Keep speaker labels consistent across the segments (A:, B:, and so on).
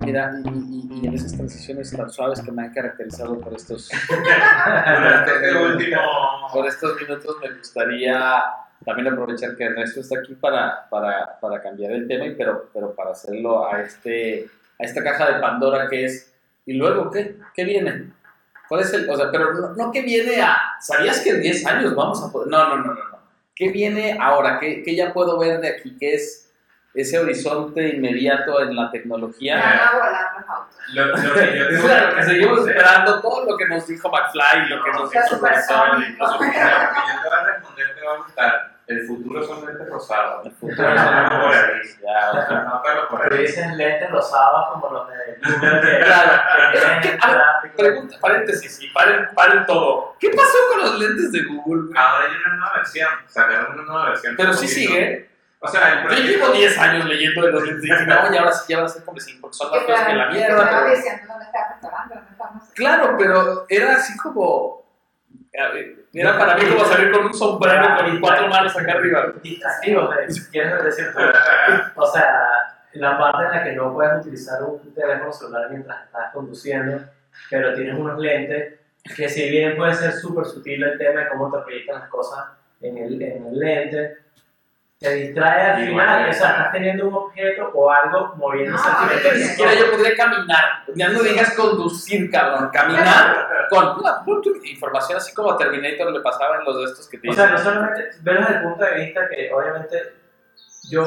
A: Mira, y, y- y en esas transiciones tan suaves que me han caracterizado por estos,
B: este
A: por estos minutos, me gustaría también aprovechar que Ernesto está aquí para, para, para cambiar el tema, y pero, pero para hacerlo a, este, a esta caja de Pandora que es, ¿y luego qué? ¿Qué viene? ¿Cuál es el, o sea, pero no, no que viene a, ¿sabías que en 10 años vamos a poder? No, no, no, no, no. ¿Qué viene ahora? ¿Qué, qué ya puedo ver de aquí? ¿Qué es ese horizonte inmediato en la tecnología?
B: Lo, lo que yo tengo
A: Claro, que seguimos esperando todo lo que nos dijo McFly, lo que nos dijo y los
B: Lo que yo te voy a responder te va a gustar. El futuro son lentes rosados.
A: El futuro es una
B: por ahí.
A: Ya, o sea,
B: Anótalo por
C: Pero dicen lentes rosados como los de Google que
A: Claro.
C: que tienen
A: ¿Qué?
C: el
A: A ver,
C: gráfico.
A: Pregunta, paréntesis, y paren, paren todo. ¿Qué pasó con los lentes de Google?
B: Ahora hay una nueva versión. Sacaron una nueva versión.
A: Pero sí sigue.
B: O sea, el
A: Yo llevo 10 años leyendo de los lentes y dije, no, y ahora sí ya van a ser como sí, porque son más
D: Que
A: feos que la mierda. Claro, pero era así como. A ver, Era para mí como salir con un sombrero con cuatro manos acá arriba.
C: distractivos, de- quieres decir tú. O sea, la parte en la que no puedes utilizar un teléfono celular mientras estás conduciendo, pero tienes unos lentes que si bien puede ser súper sutil el tema de cómo te proyectan las cosas en el, en el lente, te distrae al
B: Igual,
C: final, o sea,
B: eh.
C: estás teniendo un objeto o algo moviéndose
D: No,
C: al
D: es
A: Ni siquiera yo podría caminar. Ya no digas conducir, cabrón. Caminar con una información así como a Terminator le pasaba en los de estos que te
C: O sea, no solamente, verlo desde el punto de vista que obviamente yo...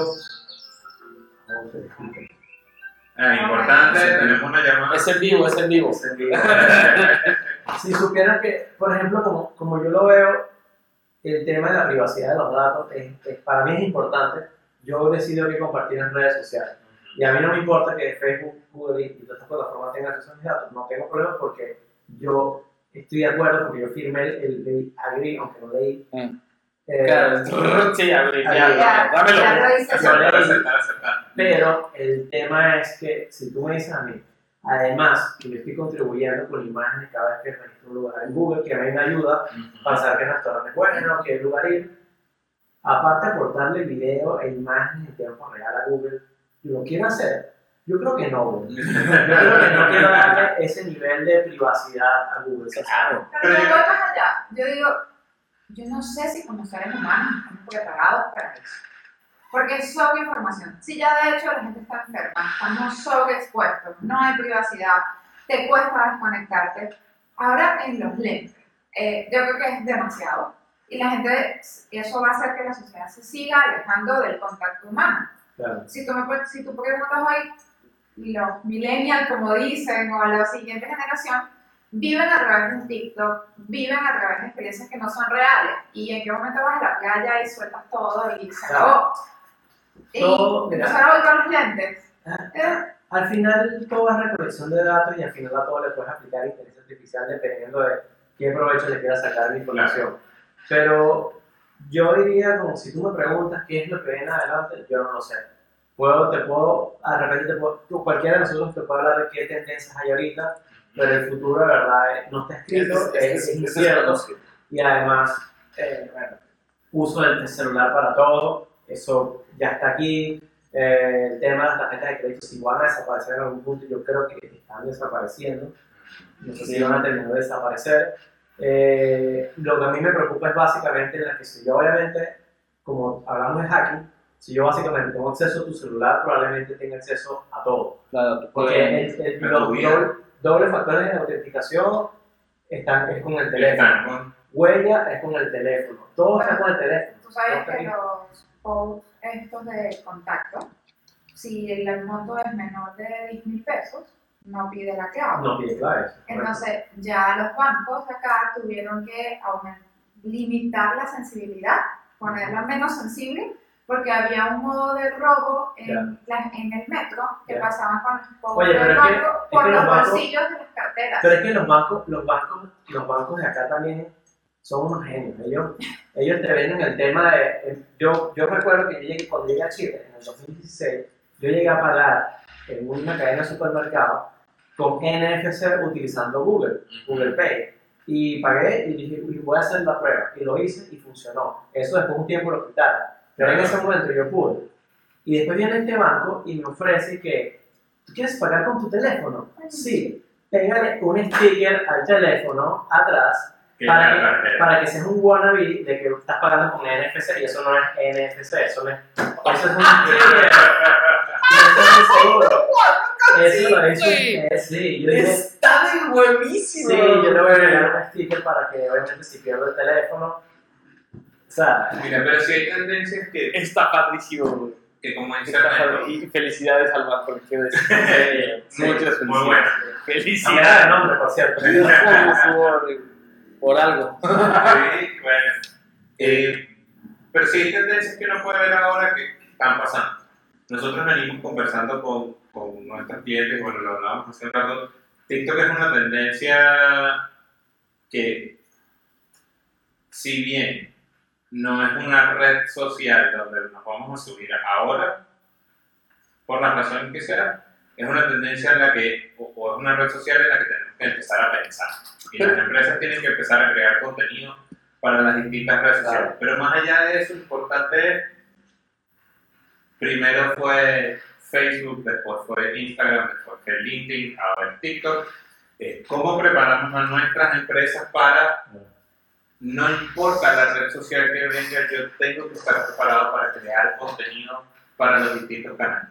B: Ah, importante, tenemos una llamada.
A: Es en vivo, es en vivo.
C: Si supieran que, por ejemplo, como, como yo lo veo, el tema de la privacidad de los datos es, es- para mí es importante. Yo decido que compartir en redes sociales. Y a mí no me importa que Facebook, Google y todas estas plataformas tengan acceso a mis datos. No tengo problemas porque yo estoy de acuerdo, porque yo firmé el, el, el agree, aunque no leí.
A: Mm.
C: Eh,
A: Claro, sí, a ver, ya,
C: Ya,
D: Ya,
A: dámelo.
C: Pero el tema es que si tú me dices a mí, además que yo estoy contribuyendo con imágenes cada vez que registro un lugar en Google, que a mí me ayuda para saber el restaurante es bueno, que lugar ir. Aparte de aportarle video e imágenes en tiempo real a Google, lo quiero hacer. Yo creo que no, güey. Yo creo que no quiero darle ese nivel de privacidad a Google.
A: Claro.
D: Pero yo voy más allá. Yo digo, yo no sé si como seres humanos estamos preparados para eso. Porque es sobreinformación. Si ya de hecho la gente está enferma, estamos sobreexpuestos, no hay privacidad, te cuesta desconectarte. Ahora en los lentes, eh, yo creo que es demasiado. Y la gente, eso va a hacer que la sociedad se siga alejando del contacto humano.
C: Claro.
D: Si tú, me, si tú preguntas hoy, los millennials, como dicen, o la siguiente generación, viven a través de un TikTok, viven a través de experiencias que no son reales. ¿Y en qué momento vas a la playa y sueltas todo y se
C: Claro.
D: Y
C: Todo, mira.
D: voy con los lentes.
C: Ah,
D: Eh,
C: Al final todo es recolección de datos y al final a todo le puedes aplicar inteligencia artificial dependiendo de qué provecho le quieras sacar de la información. Pero yo diría como si tú me preguntas qué es lo que viene adelante, yo no lo sé. Puedo, te puedo, de repente te puedo, tú, cualquiera de nosotros te puede hablar de qué tendencias hay ahorita, pero el futuro de verdad eh, no está escrito, es, es incierto y además, eh, bueno, uso del celular para todo, eso ya está aquí. Eh, el tema de las tarjetas de crédito, si van a desaparecer en algún punto, yo creo que están desapareciendo. No sé si van a terminar de desaparecer. Eh, lo que a mí me preocupa es básicamente la que si yo obviamente, como hablamos de hacking, si yo básicamente tengo acceso a tu celular, probablemente tenga acceso a todo.
A: Claro, tú
C: Porque el, el- los doble, doble factores de autenticación están, es con el teléfono. Huella es con el teléfono. Todo está con el teléfono.
D: Tú sabes que los posts estos de contacto, si el monto es menor de 10 mil pesos, no pide la clave.
C: No pide claves.
D: Entonces, ya los bancos acá tuvieron que aumen- limitar la sensibilidad, ponerla menos sensible, porque había un modo de robo en, la- en el metro que
C: Ya.
D: pasaban con los pobres
C: Oye,
D: del
C: es que-
D: banco
C: es
D: por
C: que
D: los
C: los bancos-
D: bolsillos de las carteras.
C: Pero es que los bancos, los bancos, los bancos de acá también son unos genios. Ellos, ellos te venden el tema de. eh, Yo, yo recuerdo que yo llegué, cuando llegué a Chile en el 2016, yo llegué a pagar en una cadena de supermercados con NFC utilizando Google, Google Pay. Y pagué y dije, "Uy, voy a hacer la prueba. Y lo hice y funcionó. Eso después de un tiempo lo quitaron. Pero en ese momento yo pude. Y después viene este banco y me ofrece que, ¿tú quieres pagar con tu teléfono? Sí. Pégale un sticker al teléfono atrás para que, para que seas un wannabe de que estás pagando con NFC y eso no es NFC, eso no es, eso es un sticker. Y eso es seguro. Eso lo eh, sí, yo dije,
A: Está de buenísimo.
C: Sí, yo le voy a regalar un sticker para que obviamente si pierdo el teléfono. O sea,
B: Mira, pero si hay tendencias que,
A: Está padrísimo, güey.
B: que como dice
A: Y felicidades al banco, quiero decir. Muchas
B: muy bueno.
A: felicidades.
C: nombre, por cierto.
A: Por, algo.
B: Sí, bueno. Eh, pero sí hay tendencias que uno puede ver ahora que están pasando. Nosotros venimos conversando con, con nuestros clientes, bueno, lo hablábamos hace un rato. TikTok es una tendencia que, si bien no es una red social donde nos vamos a subir ahora, por las razones que sea, es una tendencia en la que, o, o es una red social en la que tenemos que empezar a pensar. Y las empresas tienen que empezar a crear contenido para las distintas redes sociales.
C: Claro.
B: Pero más allá de eso, importante es, primero fue Facebook, después fue Instagram, después fue LinkedIn, ahora es TikTok. Eh, ¿Cómo preparamos a nuestras empresas para, no importa la red social que venga, yo tengo que estar preparado para crear contenido para los distintos canales?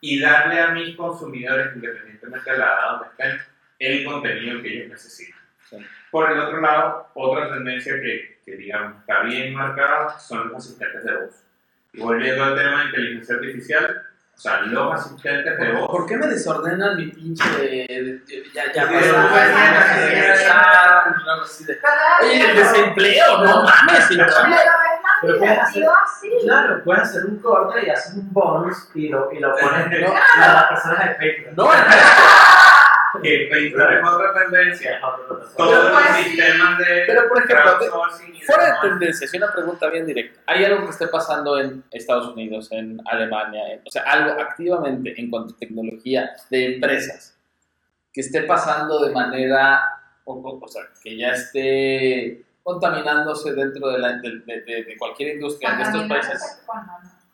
B: Y darle a mis consumidores, independientemente de la edad donde estén, el contenido que ellos necesitan. Por el otro lado, otra tendencia que, que, digamos está bien marcada son los asistentes de voz. Y volviendo al tema de inteligencia artificial, o sea, los asistentes de voz.
A: ¿Por qué me desordenan mi pinche de, de- ya ya
B: Sí, sí,
A: ya
B: sí, sí,
A: de- Oye, el desempleo, no mames,
D: Pero
C: puedes hacer-
D: así.
C: Claro, puedes hacer un corte y haces un bonus y lo, y lo pones
A: No,
C: a las personas de Patreon.
A: no,
B: que Facebook es otra tendencia. Todos
D: Pero
B: los
D: pues,
B: sistemas de
A: Pero, por ejemplo, Fuera de
B: demás.
A: tendencias, y una pregunta bien directa. ¿Hay algo que esté pasando en Estados Unidos, en Alemania, en- o sea, algo activamente en cuanto a tecnología de empresas que esté pasando de manera, o, o- o sea, que ya esté contaminándose dentro de, la, de, de- de- de cualquier industria de estos países?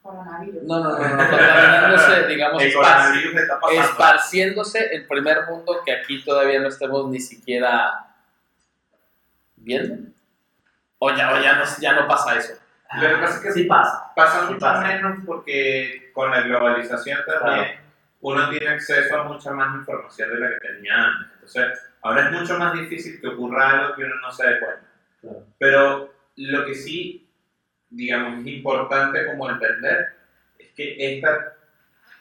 D: Coronavirus.
A: No, no, no, no, contaminándose, digamos,
B: El
A: esparci- esparciéndose el primer mundo que aquí todavía no estemos ni siquiera viendo. O ya, o ya, no, ya no pasa eso.
B: Lo que pasa es que
C: Sí pasa.
B: pasa
C: Sí
B: mucho
C: pasa.
B: menos porque con la globalización también uno tiene acceso a mucha más información de la que tenía antes. Entonces, ahora es mucho más difícil que ocurra algo que uno no se dé cuenta.
C: Claro.
B: Pero lo que sí, digamos, es importante como entender es que esta,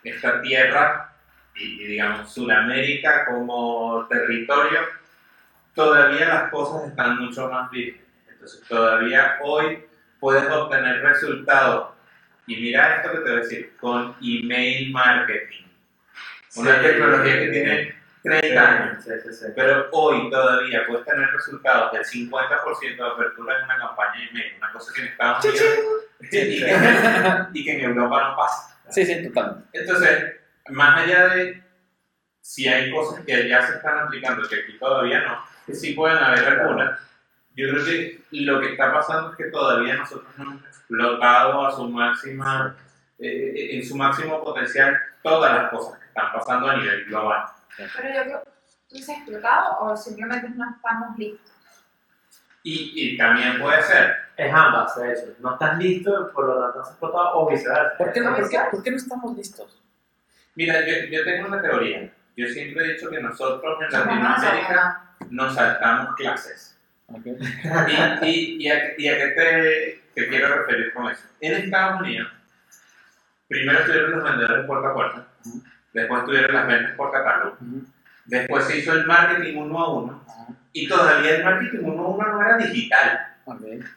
B: esta tierra y, y, digamos, Sudamérica como territorio, todavía las cosas están mucho más vírgenes. Entonces, todavía hoy puedes obtener resultados. Y mira esto que te voy a decir, con email marketing. Una
C: Sí.
B: tecnología que tiene 30 años.
C: Sí, sí, sí.
B: Pero hoy todavía puedes tener resultados del 50% de apertura en una campaña de email, una cosa que en Estados Unidos y que, y que en Europa no pasa.
A: Sí, sí, totalmente.
B: Entonces, más allá de si hay cosas que ya se están aplicando, que aquí todavía no, que sí pueden haber algunas, yo creo que lo que está pasando es que todavía nosotros no hemos explotado a su máxima, eh, en su máximo potencial todas las cosas que están pasando a nivel global.
D: Pero yo creo, ¿tú dices explotado o simplemente no estamos listos?
B: Y, y también puede ser,
C: Es ambas, de hecho. No estás listo, por lo tanto has explotado o viceversa.
A: ¿Por qué no, por qué, por qué no estamos listos?
B: mira, yo, yo tengo una teoría. Yo siempre he dicho que nosotros en Latinoamérica nos saltamos clases.
A: Okay.
B: ¿Y, y, y, a, y a qué te, te quiero referir con eso? En Estados Unidos, primero estuvieron los vendedores puerta a puerta, después estuvieron las ventas por catálogo, después se hizo el marketing uno a uno, y todavía el marketing uno a uno no era digital.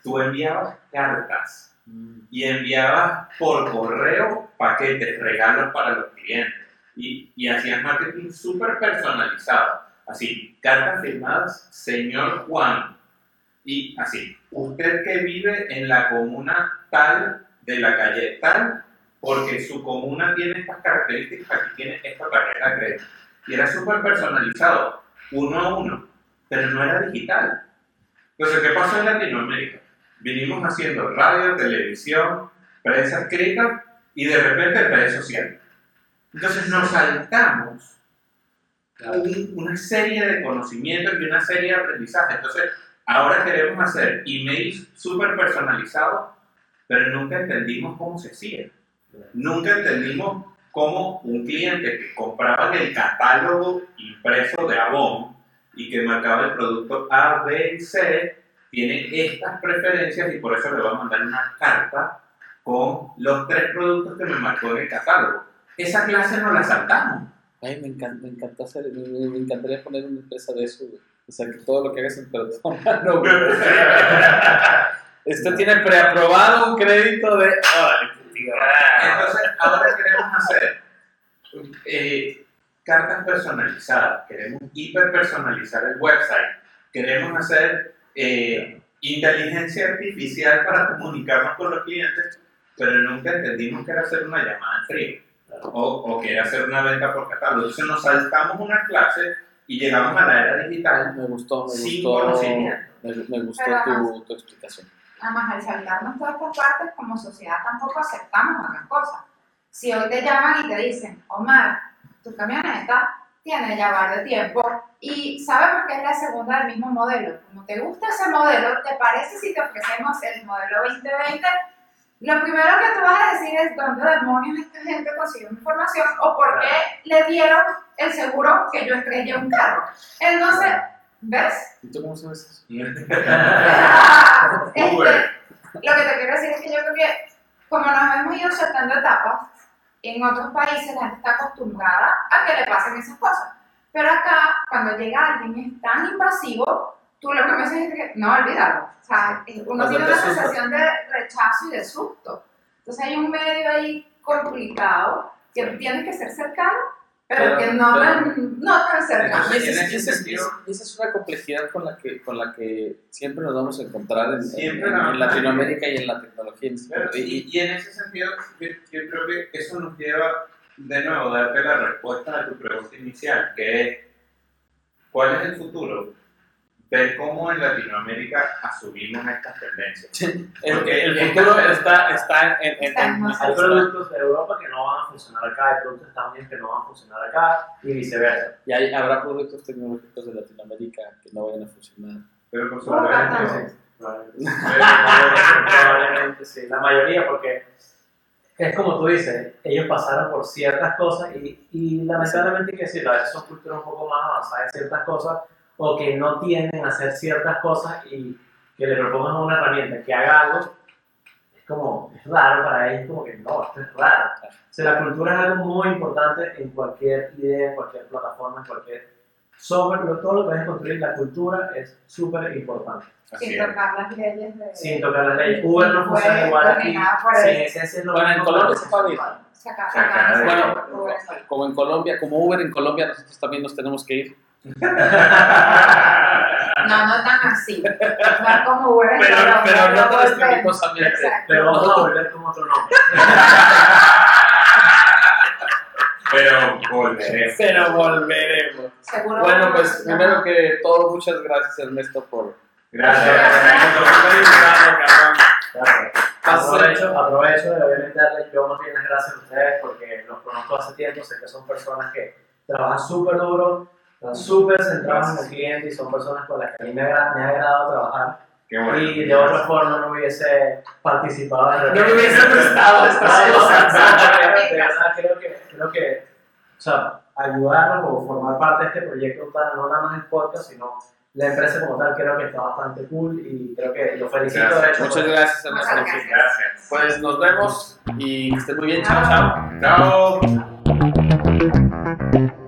B: Tú enviabas cartas y enviabas por correo paquetes, regalos para los clientes, y, y hacías marketing súper personalizado. Así, cartas firmadas, señor Juan, y así, usted que vive en la comuna tal de la calle tal, porque su comuna tiene estas características, aquí tiene esta tarjeta de crédito. Y era súper personalizado, uno a uno, pero no era digital. Entonces, ¿qué pasó en Latinoamérica? Vinimos haciendo radio, televisión, prensa escrita y de repente redes sociales. Entonces nos saltamos un- una serie de conocimientos y una serie de aprendizaje. Entonces, ahora queremos hacer emails súper personalizados, pero nunca entendimos cómo se hacía. Nunca entendimos cómo un cliente que compraba en el catálogo impreso de Avon y que marcaba el producto A, B y C, tiene estas preferencias y por eso le va a mandar una carta con los tres productos que me marcó en el catálogo. Esa clase no la saltamos.
A: Ay, me encanta, me encanta hacer, me, encantaría poner una empresa de eso, güey. O sea, que todo lo que hagas en persona, no, güey. Este tiene preaprobado un crédito de... Contigo.
B: Entonces, ahora queremos hacer eh, cartas personalizadas, queremos hiperpersonalizar el website, queremos hacer eh, inteligencia artificial para comunicarnos con los clientes, pero nunca entendimos que era hacer una llamada en frío o, o que era hacer una venta por catálogo. Entonces nos saltamos una clase y llegamos a la era digital
A: Me gustó, me
B: sin
A: gustó,
B: conocimiento.
A: me, me gustó
D: Pero
A: tu, tu explicación.
D: Además, al saltarnos todas estas partes, como sociedad tampoco aceptamos otras cosas. Si hoy te llaman y te dicen, Omar, tu camioneta tiene ya varios tiempo y sabemos que es la segunda del mismo modelo. Como te gusta ese modelo, ¿te parece si te ofrecemos el modelo 2020? Lo primero que tú vas a decir es dónde demonios esta gente consiguió mi información o por qué le dieron el seguro que yo estrellé un carro. Entonces, ¿ves?
A: ¿Y tú cómo sabes eso?
D: Este, lo que te quiero decir es que yo creo que como nos hemos ido saltando etapas, en otros países la gente está acostumbrada a que le pasen esas cosas. Pero acá, cuando llega alguien es tan invasivo, tú lo que me dices es que no, olvídalo. O sea, uno
A: Bastante
D: tiene una
A: susto.
D: sensación de rechazo y de susto. Entonces hay un medio ahí complicado que tienes que ser cercano, pero,
A: Pero-
D: que no,
A: pero-
D: tan, no tan cercano.
B: Entonces,
A: Y esa,
B: en ese
A: esa-
B: sentido-
A: y esa es una complejidad con la que, con la que siempre nos vamos a encontrar en,
B: Siempre
A: Latinoamérica y en la tecnología. en
B: Pero, y, y en ese sentido, yo, yo creo que eso nos lleva de nuevo a darte la respuesta a tu pregunta inicial, que es, ¿cuál es el futuro? Ver cómo en Latinoamérica asumimos estas tendencias.
A: el,
B: porque
A: el
B: esta-
A: futuro está, está en, en,
D: en.
C: Hay productos de Europa que no van a funcionar acá, hay productos Unidos que no van a funcionar acá y viceversa.
A: y hay- habrá productos tecnológicos de Latinoamérica que no vayan a funcionar.
B: Pero por
D: Probablemente
B: supuesto,
D: sí.
C: Probablemente. Probablemente sí, la mayoría, porque es como tú dices, ellos pasaron por ciertas cosas y, y lamentablemente hay que decirlo, a veces son culturas un poco más avanzadas en ciertas cosas o que no tienden a hacer ciertas cosas y que le propongan una herramienta que haga algo, es como, es raro para ellos, como que no, esto es raro. O sea, la cultura es algo muy importante en cualquier idea, en cualquier plataforma, en cualquier software, todo lo que vayas a construir, la cultura es súper importante
B: así
D: Sin
B: es.
D: tocar las leyes de...
C: sin tocar las leyes. Uber no funciona igual aquí. Sí, ese es lo
A: Bueno, en Colombia se
B: de-
D: sacar-
A: Bueno, como en Colombia, como Uber en Colombia, nosotros también nos tenemos que ir.
D: No, no tan así. No es como Uber en
A: Pero,
D: Colombia,
A: pero no
D: todo
A: respetuosamente.
D: Exacto.
C: Pero vamos a volver con otro nombre.
B: Pero volveremos.
A: Pero volveremos.
D: Seguro.
A: Bueno, pues
D: no.
A: primero que todo, muchas gracias Ernesto por...
B: Gracias.
C: Gracias. Aprovecho, aprovecho de obviamente darle yo más bien las gracias a ustedes porque los conozco hace tiempo, sé que son personas que trabajan súper duro, están súper centrados en el cliente y son personas con las que a mí me, agra- me ha agradado trabajar
B: Qué bueno.
C: y de otra forma no hubiese participado en
A: No me hubiese prestado estas cosas.
C: Creo que, creo que o sea, ayudarnos o formar parte de este proyecto tan, no nada más el podcast, sino la empresa como tal, creo que está bastante cool y creo que lo felicito de
B: Gracias.
C: hecho.
A: Muchas
C: por-
A: gracias
D: Muchas
A: Ernesto.
D: gracias.
B: Gracias.
A: Pues nos vemos y que estén muy bien. Chao, chao.
B: Chao.